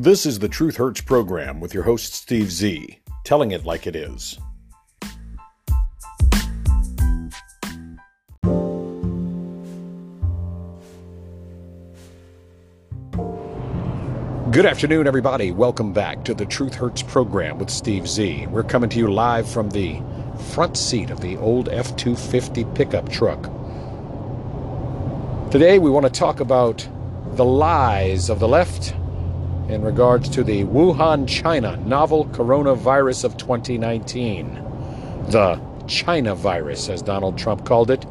This is the Truth Hurts program with your host, Steve Z, telling it like it is. Good afternoon, everybody. Welcome back to the Truth Hurts program with Steve Z. We're coming to you live from the front seat of the old F 250 pickup truck. Today, we want to talk about the lies of the left in regards to the Wuhan, China novel coronavirus of 2019. The China virus, as Donald Trump called it,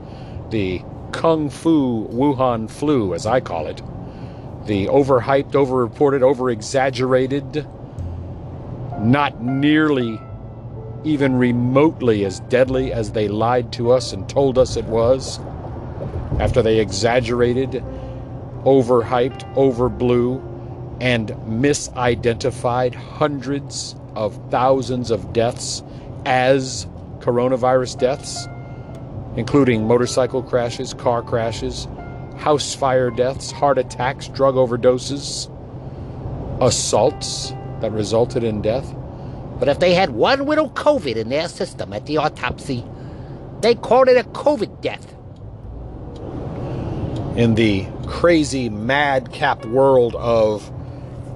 the Kung Fu Wuhan flu, as I call it. The overhyped, overreported, overexaggerated, not nearly even remotely as deadly as they lied to us and told us it was, after they exaggerated, overhyped, overblew, and misidentified hundreds of thousands of deaths as coronavirus deaths, including motorcycle crashes, car crashes, house fire deaths, heart attacks, drug overdoses, assaults that resulted in death. But if they had one little COVID in their system at the autopsy, they called it a COVID death. In the crazy, madcap world of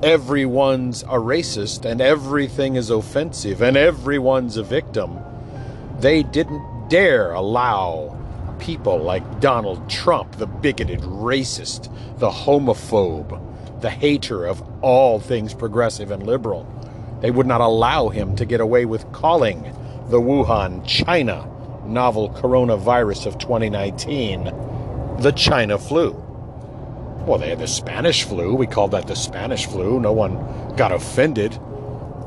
everyone's a racist and everything is offensive and everyone's a victim, they didn't dare allow people like Donald Trump, the bigoted racist, the homophobe, the hater of all things progressive and liberal. They would not allow him to get away with calling the Wuhan, China novel coronavirus of 2019 the China flu. Well, they had the Spanish flu. We called that the Spanish flu. No one got offended.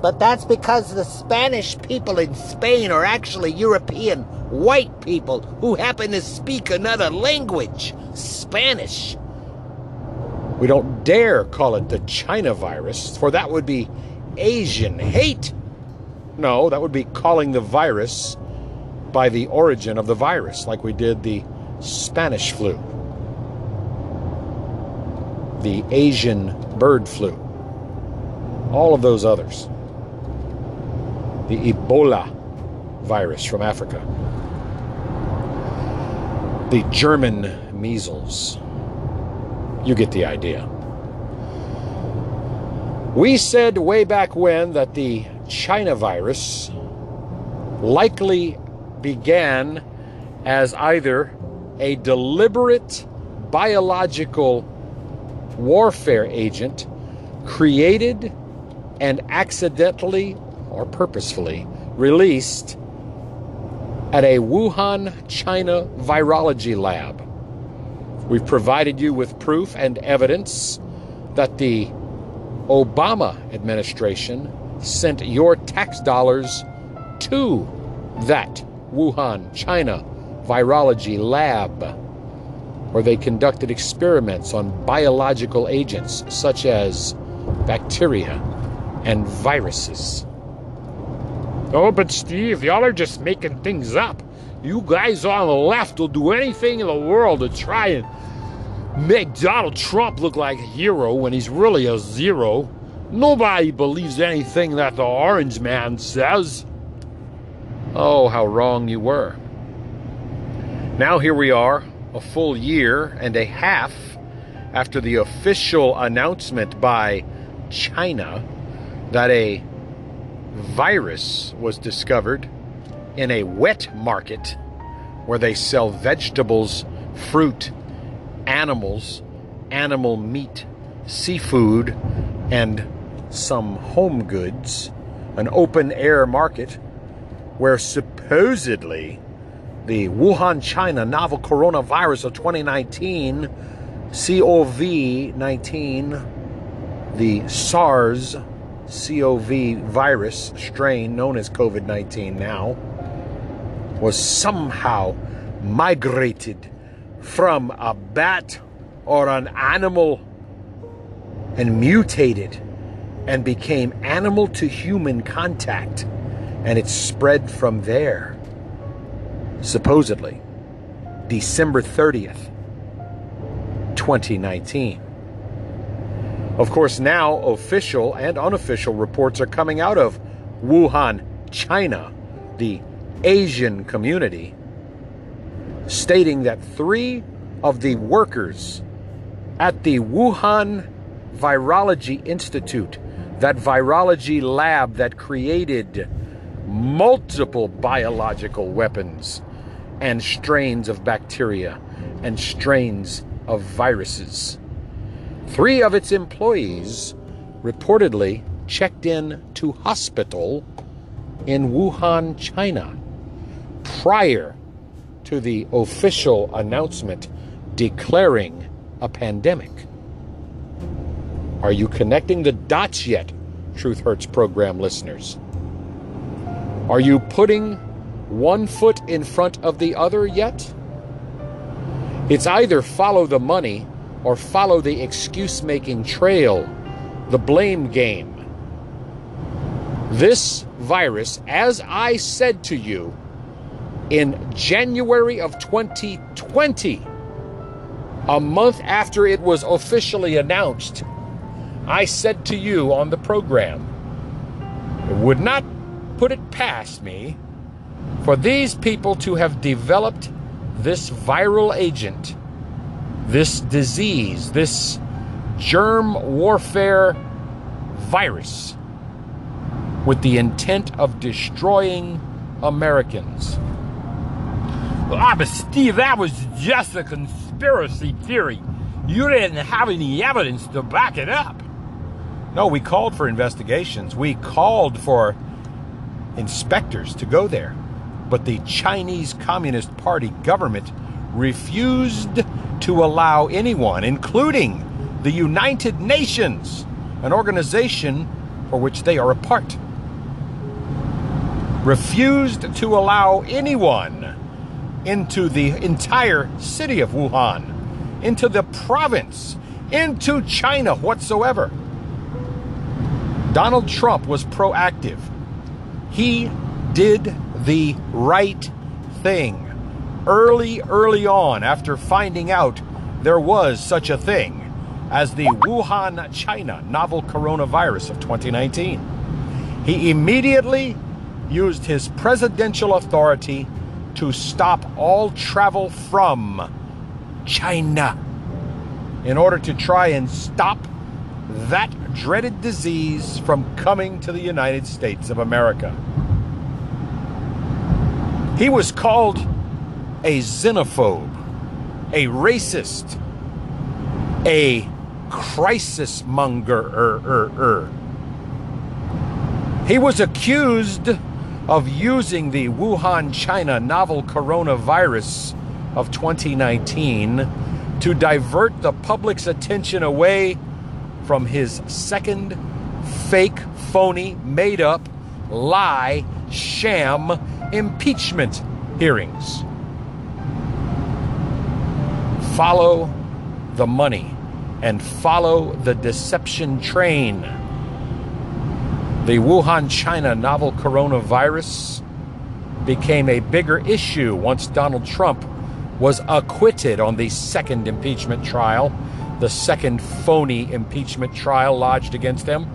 But that's because the Spanish people in Spain are actually European white people who happen to speak another language Spanish. We don't dare call it the China virus, for that would be Asian hate. No, that would be calling the virus by the origin of the virus, like we did the Spanish flu, the Asian bird flu, all of those others the Ebola virus from Africa, the German measles. You get the idea. We said way back when that the China virus likely began as either a deliberate biological warfare agent created and accidentally or purposefully released at a Wuhan, China virology lab. We've provided you with proof and evidence that the Obama administration sent your tax dollars to that Wuhan, China virology lab, where they conducted experiments on biological agents such as bacteria and viruses. Oh, but Steve, y'all are just making things up. You guys on the left will do anything in the world to try and make Donald Trump look like a hero when he's really a zero. Nobody believes anything that the orange man says. Oh, how wrong you were. Now here we are, a full year and a half after the official announcement by China that a virus was discovered in a wet market where they sell vegetables, fruit, animals, animal meat, seafood, and some home goods, an open air market where supposedly the Wuhan, China novel coronavirus of 2019, COV 19, the SARS COV virus strain known as COVID 19 now was somehow migrated from a bat or an animal and mutated and became animal to human contact. And it spread from there. Supposedly, December 30th, 2019. Of course, now official and unofficial reports are coming out of Wuhan, China, the Asian community, stating that three of the workers at the Wuhan Virology Institute, that virology lab that created multiple biological weapons and strains of bacteria and strains of viruses. Three of its employees reportedly checked in to hospital in Wuhan, China, prior to the official announcement declaring a pandemic. Are you connecting the dots yet, Truth Hurts program listeners? Are you putting one foot in front of the other yet? It's either follow the money or follow the excuse making trail, the blame game. This virus, as I said to you in January of 2020, a month after it was officially announced, I said to you on the program, it would not put it past me for these people to have developed this viral agent, this disease, this germ warfare virus with the intent of destroying Americans. Well, ah, but Steve, that was just a conspiracy theory. You didn't have any evidence to back it up. No, we called for investigations. We called for inspectors to go there. But the Chinese Communist Party government refused to allow anyone, including the United Nations, an organization for which they are a part, refused to allow anyone into the entire city of Wuhan, into the province, into China whatsoever. Donald Trump was proactive. He did the right thing early, early on after finding out there was such a thing as the Wuhan, China novel coronavirus of 2019. He immediately used his presidential authority to stop all travel from China in order to try and stop that dreaded disease from coming to the United States of America. He was called a xenophobe, a racist, a crisis monger. He was accused of using the Wuhan, China novel coronavirus of 2019 to divert the public's attention away from his second fake, phony, made up, lie, sham impeachment hearings. Follow the money and follow the deception train. The Wuhan, China novel coronavirus became a bigger issue once Donald Trump was acquitted on the second impeachment trial, the second phony impeachment trial lodged against him.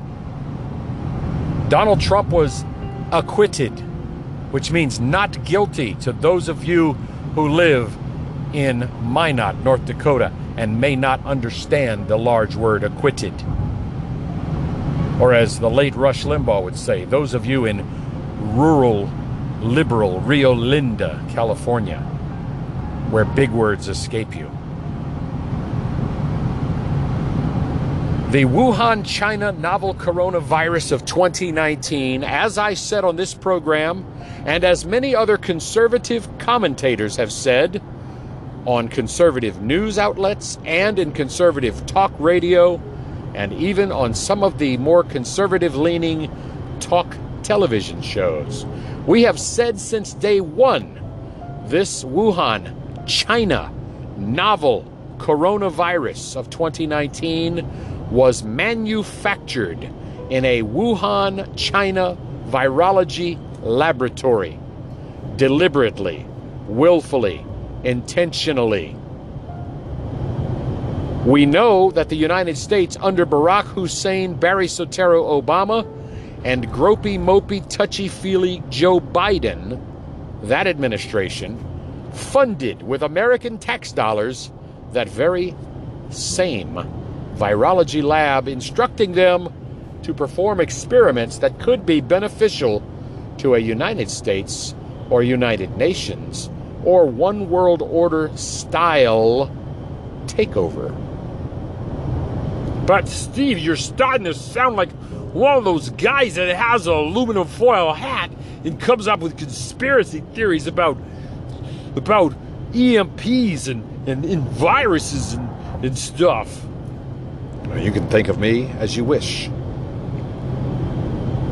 Donald Trump was acquitted which means not guilty to those of you who live in Minot, North Dakota, and may not understand the large word acquitted. Or as the late Rush Limbaugh would say, those of you in rural, liberal Rio Linda, California, where big words escape you. The Wuhan, China novel coronavirus of 2019, as I said on this program, and as many other conservative commentators have said on conservative news outlets and in conservative talk radio, and even on some of the more conservative leaning talk television shows, we have said since day one this Wuhan, China novel coronavirus of 2019 was manufactured in a Wuhan, China virology laboratory, deliberately, willfully, intentionally. We know that the United States under Barack Hussein, Barry Soetoro Obama, and gropey, mopey, touchy feely Joe Biden, that administration, funded with American tax dollars that very same virology lab, instructing them to perform experiments that could be beneficial to a United States or United Nations or one world order style takeover. But Steve, you're starting to sound like one of those guys that has an aluminum foil hat and comes up with conspiracy theories about about EMPs and, and, and viruses and, and stuff. You can think of me as you wish.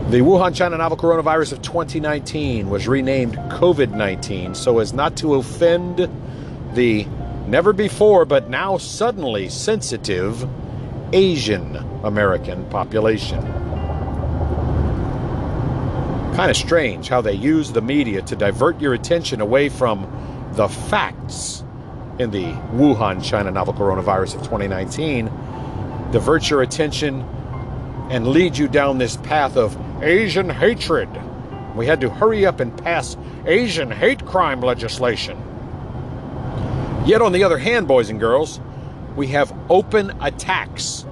The Wuhan, China novel coronavirus of 2019 was renamed COVID 19 so as not to offend the never before but now suddenly sensitive Asian American population. Kind of strange how they use the media to divert your attention away from the facts in the Wuhan, China novel coronavirus of 2019, divert your attention and lead you down this path of Asian hatred. We had to hurry up and pass Asian hate crime legislation. Yet, on the other hand, boys and girls, we have open attacks,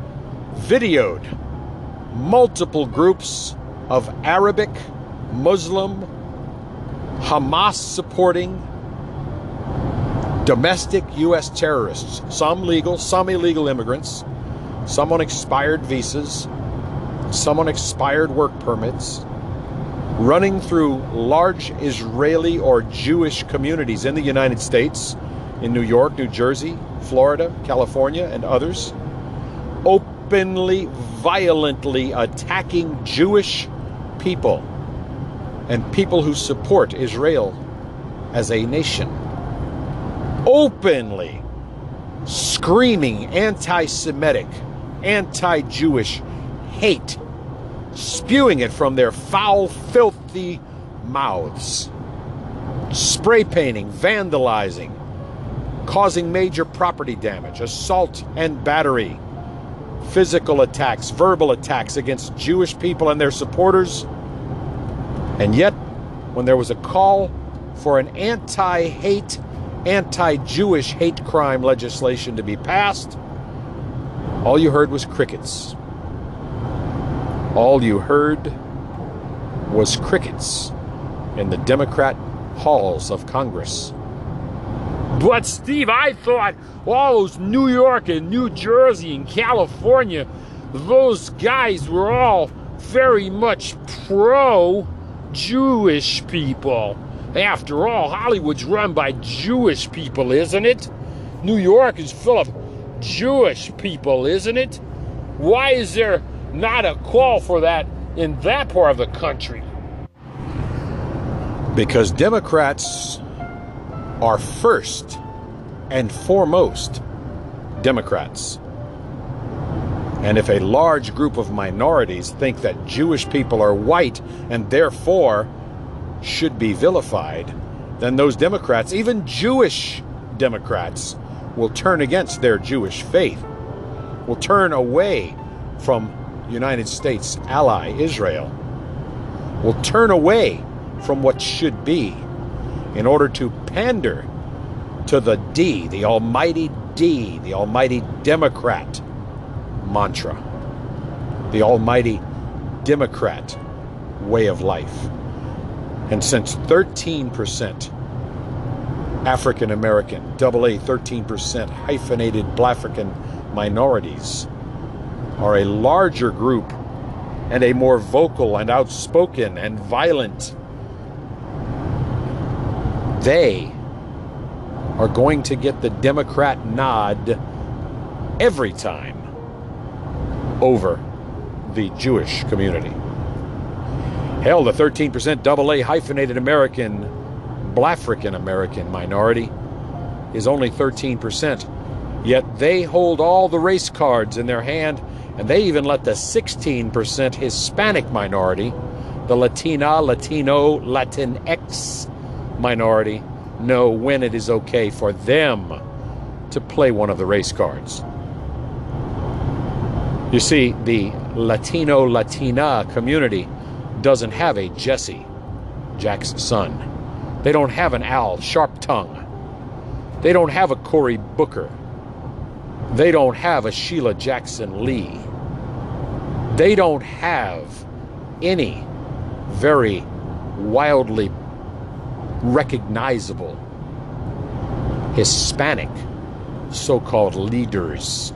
videoed, multiple groups of Arabic, Muslim, Hamas supporting domestic U.S. terrorists, some legal, some illegal immigrants, some on expired visas, some on expired work permits, running through large Israeli or Jewish communities in the United States, in New York, New Jersey, Florida, California, and others, openly, violently attacking Jewish people and people who support Israel as a nation. Openly screaming anti Semitic, anti Jewish hate, spewing it from their foul, filthy mouths, spray painting, vandalizing, causing major property damage, assault and battery, physical attacks, verbal attacks against Jewish people and their supporters. And yet, when there was a call for an anti hate anti Jewish hate crime legislation to be passed, all you heard was crickets. All you heard was crickets in the Democrat halls of Congress. But Steve, I thought all those New York and New Jersey and California, those guys were all very much pro Jewish people. After all, Hollywood's run by Jewish people, isn't it? New York is full of Jewish people, isn't it? Why is there not a call for that in that part of the country? Because Democrats are first and foremost Democrats. And if a large group of minorities think that Jewish people are white and therefore should be vilified, then those Democrats, even Jewish Democrats, will turn against their Jewish faith, will turn away from United States ally Israel, will turn away from what should be in order to pander to the D, the almighty D, the almighty Democrat mantra, the almighty Democrat way of life. And since 13% African American, double A 13% hyphenated Blafrican minorities are a larger group and a more vocal and outspoken and violent, they are going to get the Democrat nod every time over the Jewish community. Hell, the 13% double A hyphenated American, Blafrican American minority is only 13%. Yet they hold all the race cards in their hand, and they even let the 16% Hispanic minority, the Latina, Latino, Latinx minority, know when it is okay for them to play one of the race cards. You see, the Latino Latina community doesn't have a Jesse, Jack's son. They don't have an Al Sharptongue. They don't have a Cory Booker. They don't have a Sheila Jackson Lee. They don't have any very wildly recognizable Hispanic so called leaders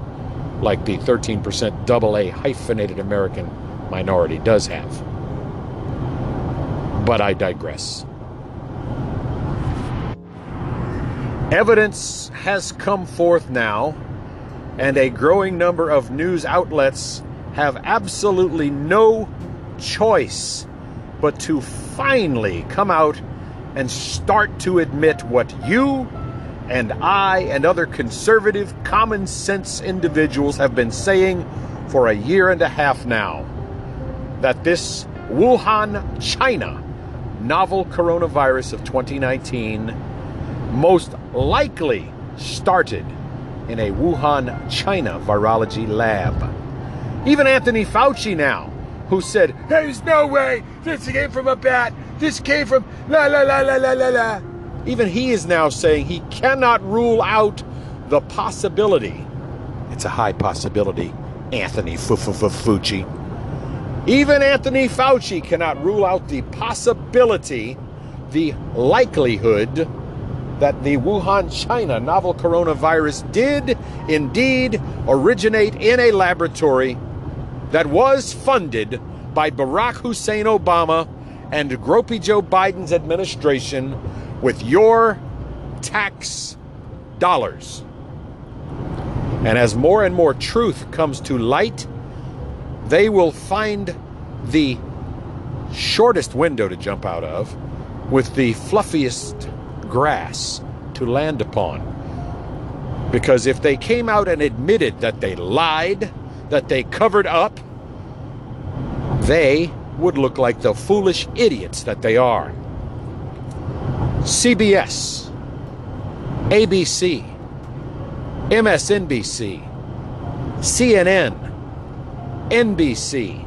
like the 13% double A hyphenated American minority does have. But I digress. Evidence has come forth now, and a growing number of news outlets have absolutely no choice but to finally come out and start to admit what you and I and other conservative, common sense individuals have been saying for a year and a half now that this Wuhan, China novel coronavirus of 2019 most likely started in a Wuhan, China virology lab. Even Anthony Fauci now, who said, There's no way this came from a bat, this came from la la la la la la la. Even he is now saying he cannot rule out the possibility. It's a high possibility, Anthony Fauci. Even Anthony Fauci cannot rule out the possibility, the likelihood that the Wuhan, China novel coronavirus did indeed originate in a laboratory that was funded by Barack Hussein Obama and Gropey Joe Biden's administration with your tax dollars. And as more and more truth comes to light, they will find the shortest window to jump out of with the fluffiest grass to land upon. Because if they came out and admitted that they lied, that they covered up, they would look like the foolish idiots that they are. CBS, ABC, MSNBC, CNN, NBC,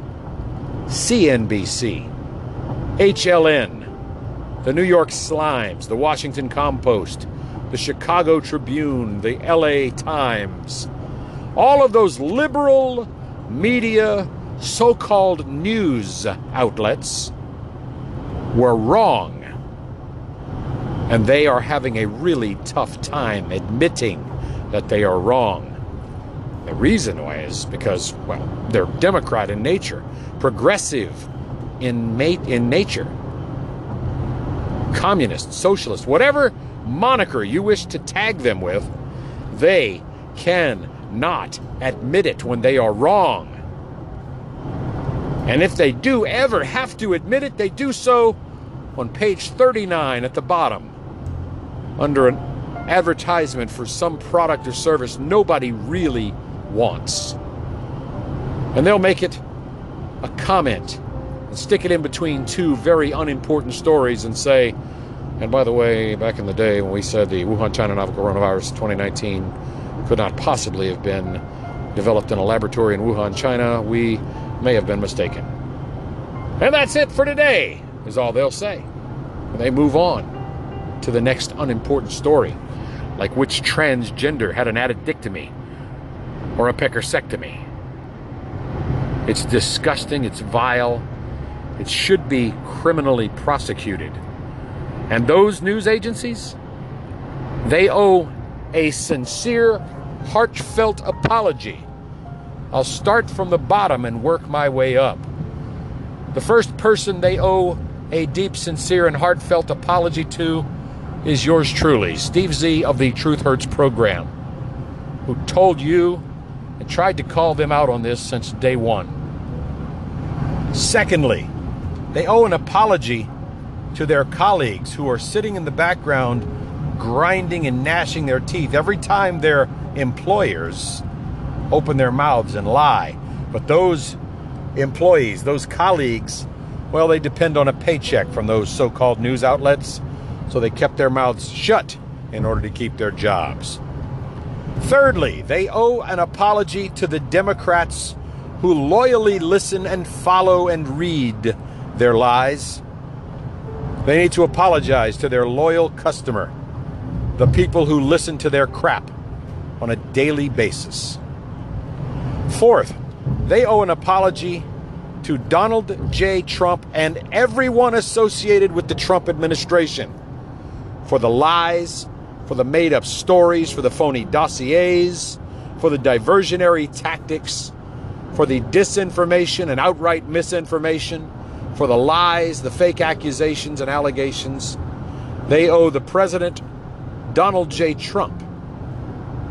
CNBC, HLN, the New York Slimes, the Washington Compost, the Chicago Tribune, the LA Times, all of those liberal media, so called news outlets were wrong. And they are having a really tough time admitting that they are wrong. The reason why is because, well, they're Democrat in nature, progressive in, mate, in nature communist, socialist, whatever moniker you wish to tag them with, they can not admit it when they are wrong. And if they do ever have to admit it, they do so on page 39 at the bottom under an advertisement for some product or service nobody really wants. And they'll make it a comment and stick it in between two very unimportant stories and say, and by the way, back in the day when we said the Wuhan China novel coronavirus 2019 could not possibly have been developed in a laboratory in Wuhan, China, we may have been mistaken. And that's it for today, is all they'll say. And they move on to the next unimportant story, like which transgender had an addictomy or a peckersectomy. It's disgusting, it's vile, it should be criminally prosecuted. And those news agencies, they owe a sincere, heartfelt apology. I'll start from the bottom and work my way up. The first person they owe a deep, sincere, and heartfelt apology to is yours truly, Steve Z of the Truth Hurts program, who told you and tried to call them out on this since day one. Secondly, they owe an apology to their colleagues who are sitting in the background grinding and gnashing their teeth every time their employers open their mouths and lie. But those employees, those colleagues, well, they depend on a paycheck from those so called news outlets, so they kept their mouths shut in order to keep their jobs. Thirdly, they owe an apology to the Democrats who loyally listen and follow and read their lies. They need to apologize to their loyal customer, the people who listen to their crap on a daily basis. Fourth, they owe an apology to Donald J. Trump and everyone associated with the Trump administration for the lies, for the made up stories, for the phony dossiers, for the diversionary tactics, for the disinformation and outright misinformation, for the lies, the fake accusations and allegations. They owe the President, Donald J. Trump,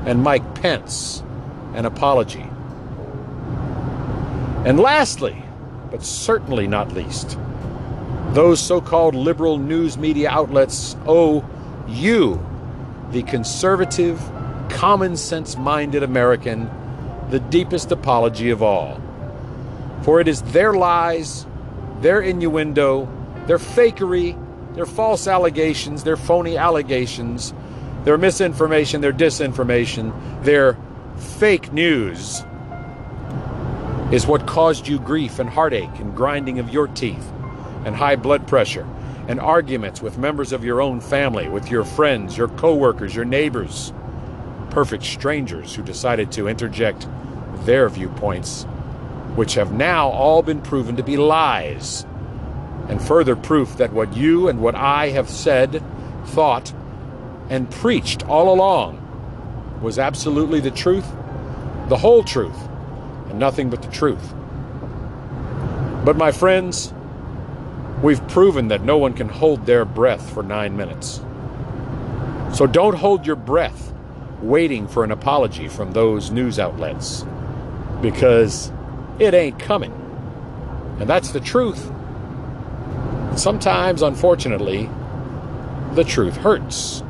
and Mike Pence an apology. And lastly, but certainly not least, those so called liberal news media outlets owe you, the conservative, common sense minded American, the deepest apology of all. For it is their lies, their innuendo, their fakery, their false allegations, their phony allegations, their misinformation, their disinformation, their fake news is what caused you grief and heartache and grinding of your teeth and high blood pressure and arguments with members of your own family, with your friends, your coworkers, your neighbors, perfect strangers who decided to interject their viewpoints, which have now all been proven to be lies. And further proof that what you and what I have said, thought, and preached all along was absolutely the truth, the whole truth, and nothing but the truth. But my friends, we've proven that no one can hold their breath for nine minutes. So don't hold your breath waiting for an apology from those news outlets because it ain't coming. And that's the truth. Sometimes, unfortunately, the truth hurts.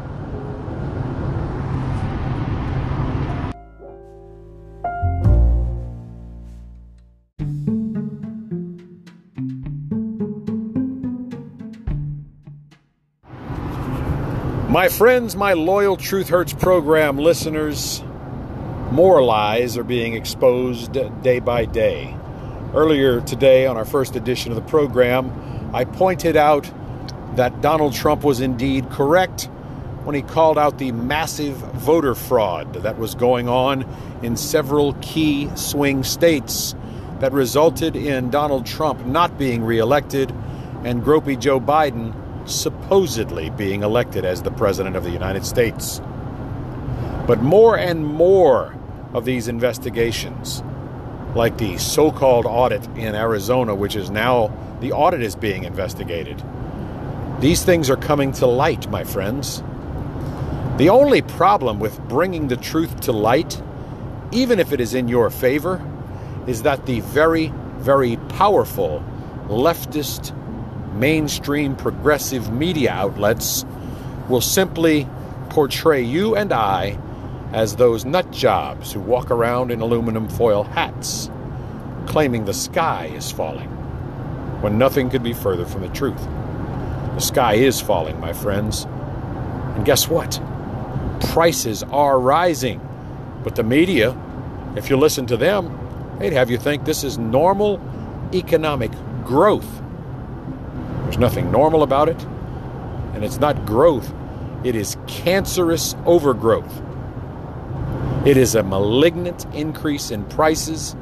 My friends, my loyal Truth Hurts program listeners, more lies are being exposed day by day. Earlier today, on our first edition of the program, I pointed out that Donald Trump was indeed correct when he called out the massive voter fraud that was going on in several key swing states that resulted in Donald Trump not being reelected and gropey Joe Biden supposedly being elected as the President of the United States. But more and more of these investigations, like the so called audit in Arizona, which is now the audit is being investigated, these things are coming to light, my friends. The only problem with bringing the truth to light, even if it is in your favor, is that the very, very powerful leftist mainstream progressive media outlets will simply portray you and I as those nut jobs who walk around in aluminum foil hats, claiming the sky is falling, when nothing could be further from the truth. The sky is falling, my friends. And guess what? Prices are rising. But the media, if you listen to them, they'd have you think this is normal economic growth. There's nothing normal about it. And it's not growth, it is cancerous overgrowth. It is a malignant increase in prices,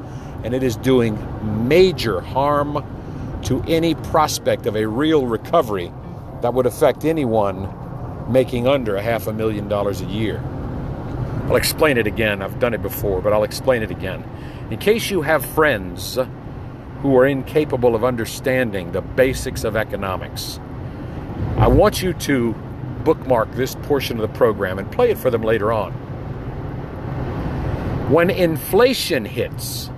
and it is doing major harm to any prospect of a real recovery that would affect anyone making under a half a million dollars a year. I'll explain it again. I've done it before, but I'll explain it again. In case you have friends who are incapable of understanding the basics of economics. I want you to bookmark this portion of the program and play it for them later on. When inflation hits,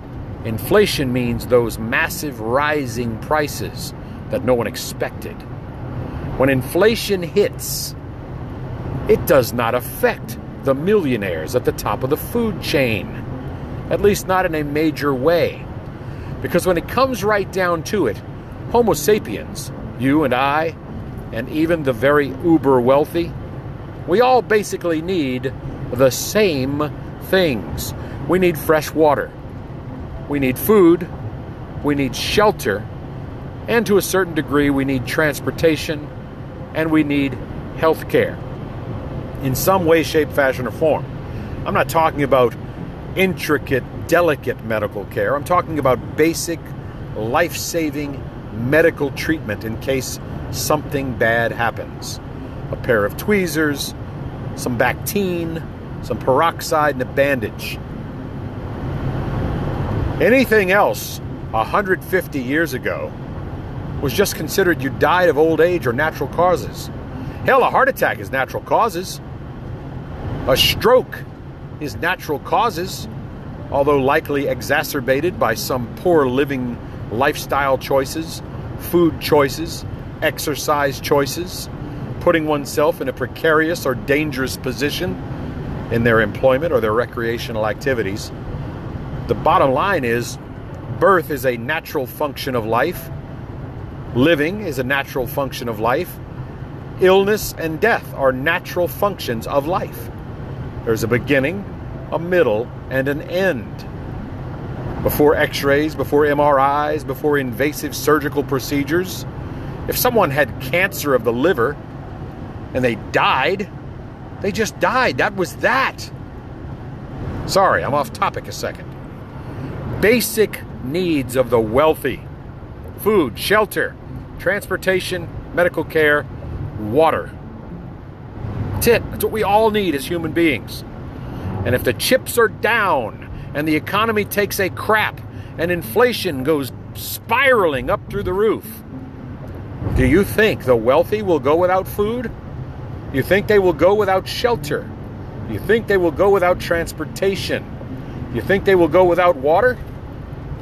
inflation means those massive rising prices that no one expected. When inflation hits, it does not affect the millionaires at the top of the food chain, at least not in a major way. Because when it comes right down to it, Homo sapiens, you and I, and even the very uber wealthy, we all basically need the same things. We need fresh water. we need food, we need shelter, and to a certain degree, we need transportation and we need health care in some way, shape, fashion, or form. I'm not talking about intricate, delicate medical care. I'm talking about basic, life saving medical treatment in case something bad happens. A pair of tweezers, some Bactine, some peroxide, and a bandage. Anything else 150 years ago was just considered you died of old age or natural causes. Hell, a heart attack is natural causes. A stroke is natural causes, although likely exacerbated by some poor living lifestyle choices, food choices, exercise choices, putting oneself in a precarious or dangerous position in their employment or their recreational activities. The bottom line is birth is a natural function of life, living is a natural function of life, illness and death are natural functions of life. There's a beginning, a middle, and an end. Before x rays, before MRIs, before invasive surgical procedures, if someone had cancer of the liver and they died, they just died. That was that. Sorry, I'm off topic a second. Basic needs of the wealthy food, shelter, transportation, medical care, water. That's it. That's what we all need as human beings. And if the chips are down and the economy takes a crap and inflation goes spiraling up through the roof, do you think the wealthy will go without food? You think they will go without shelter? You think they will go without transportation? You think they will go without water?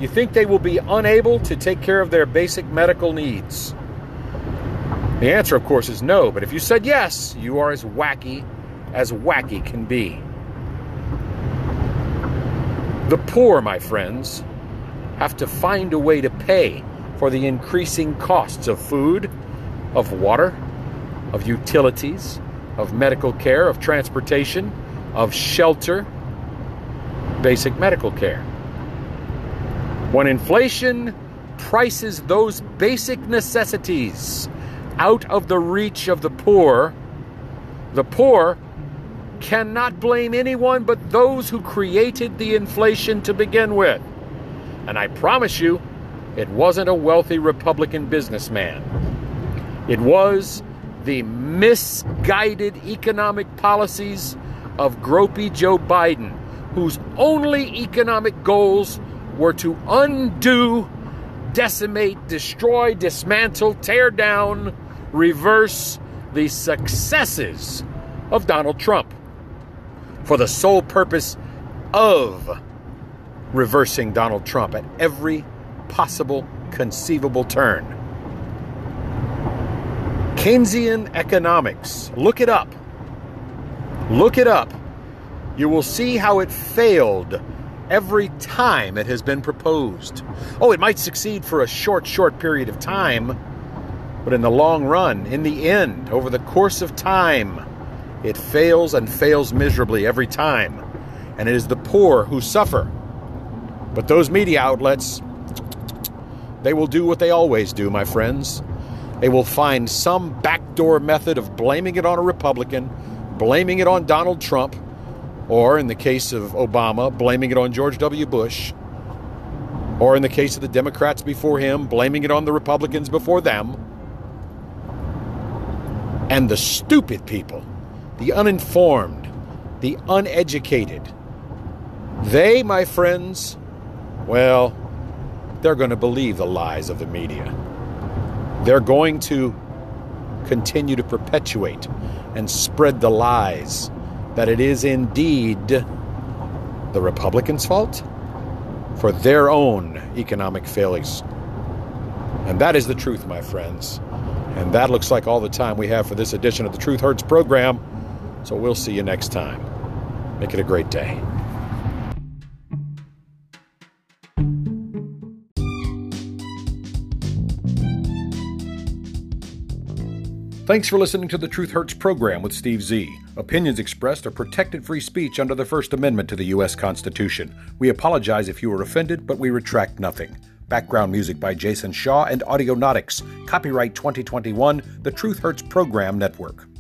You think they will be unable to take care of their basic medical needs? The answer, of course, is no, but if you said yes, you are as wacky as wacky can be. The poor, my friends, have to find a way to pay for the increasing costs of food, of water, of utilities, of medical care, of transportation, of shelter, basic medical care. When inflation prices those basic necessities out of the reach of the poor, the poor cannot blame anyone but those who created the inflation to begin with. And I promise you, it wasn't a wealthy Republican businessman. It was the misguided economic policies of gropey Joe Biden, whose only economic goals were to undo, decimate, destroy, dismantle, tear down, reverse the successes of Donald Trump for the sole purpose of reversing Donald Trump at every possible conceivable turn. Keynesian economics. Look it up. Look it up. You will see how it failed every time it has been proposed. Oh, it might succeed for a short, short period of time, but in the long run, in the end, over the course of time, it fails and fails miserably every time. And it is the poor who suffer. But those media outlets, they will do what they always do, my friends. They will find some backdoor method of blaming it on a Republican, blaming it on Donald Trump, or in the case of Obama, blaming it on George W. Bush, or in the case of the Democrats before him, blaming it on the Republicans before them. And the stupid people, the uninformed, the uneducated, they, my friends, well, they're going to believe the lies of the media. They're going to continue to perpetuate and spread the lies that it is indeed the Republicans' fault for their own economic failures. And that is the truth, my friends. And that looks like all the time we have for this edition of the Truth Hurts program. So we'll see you next time. Make it a great day. Thanks for listening to the Truth Hurts program with Steve Z. Opinions expressed are protected free speech under the First Amendment to the U.S. Constitution. We apologize if you were offended, but we retract nothing. Background music by Jason Shaw and Audionautix. Copyright 2021, the Truth Hurts Program Network.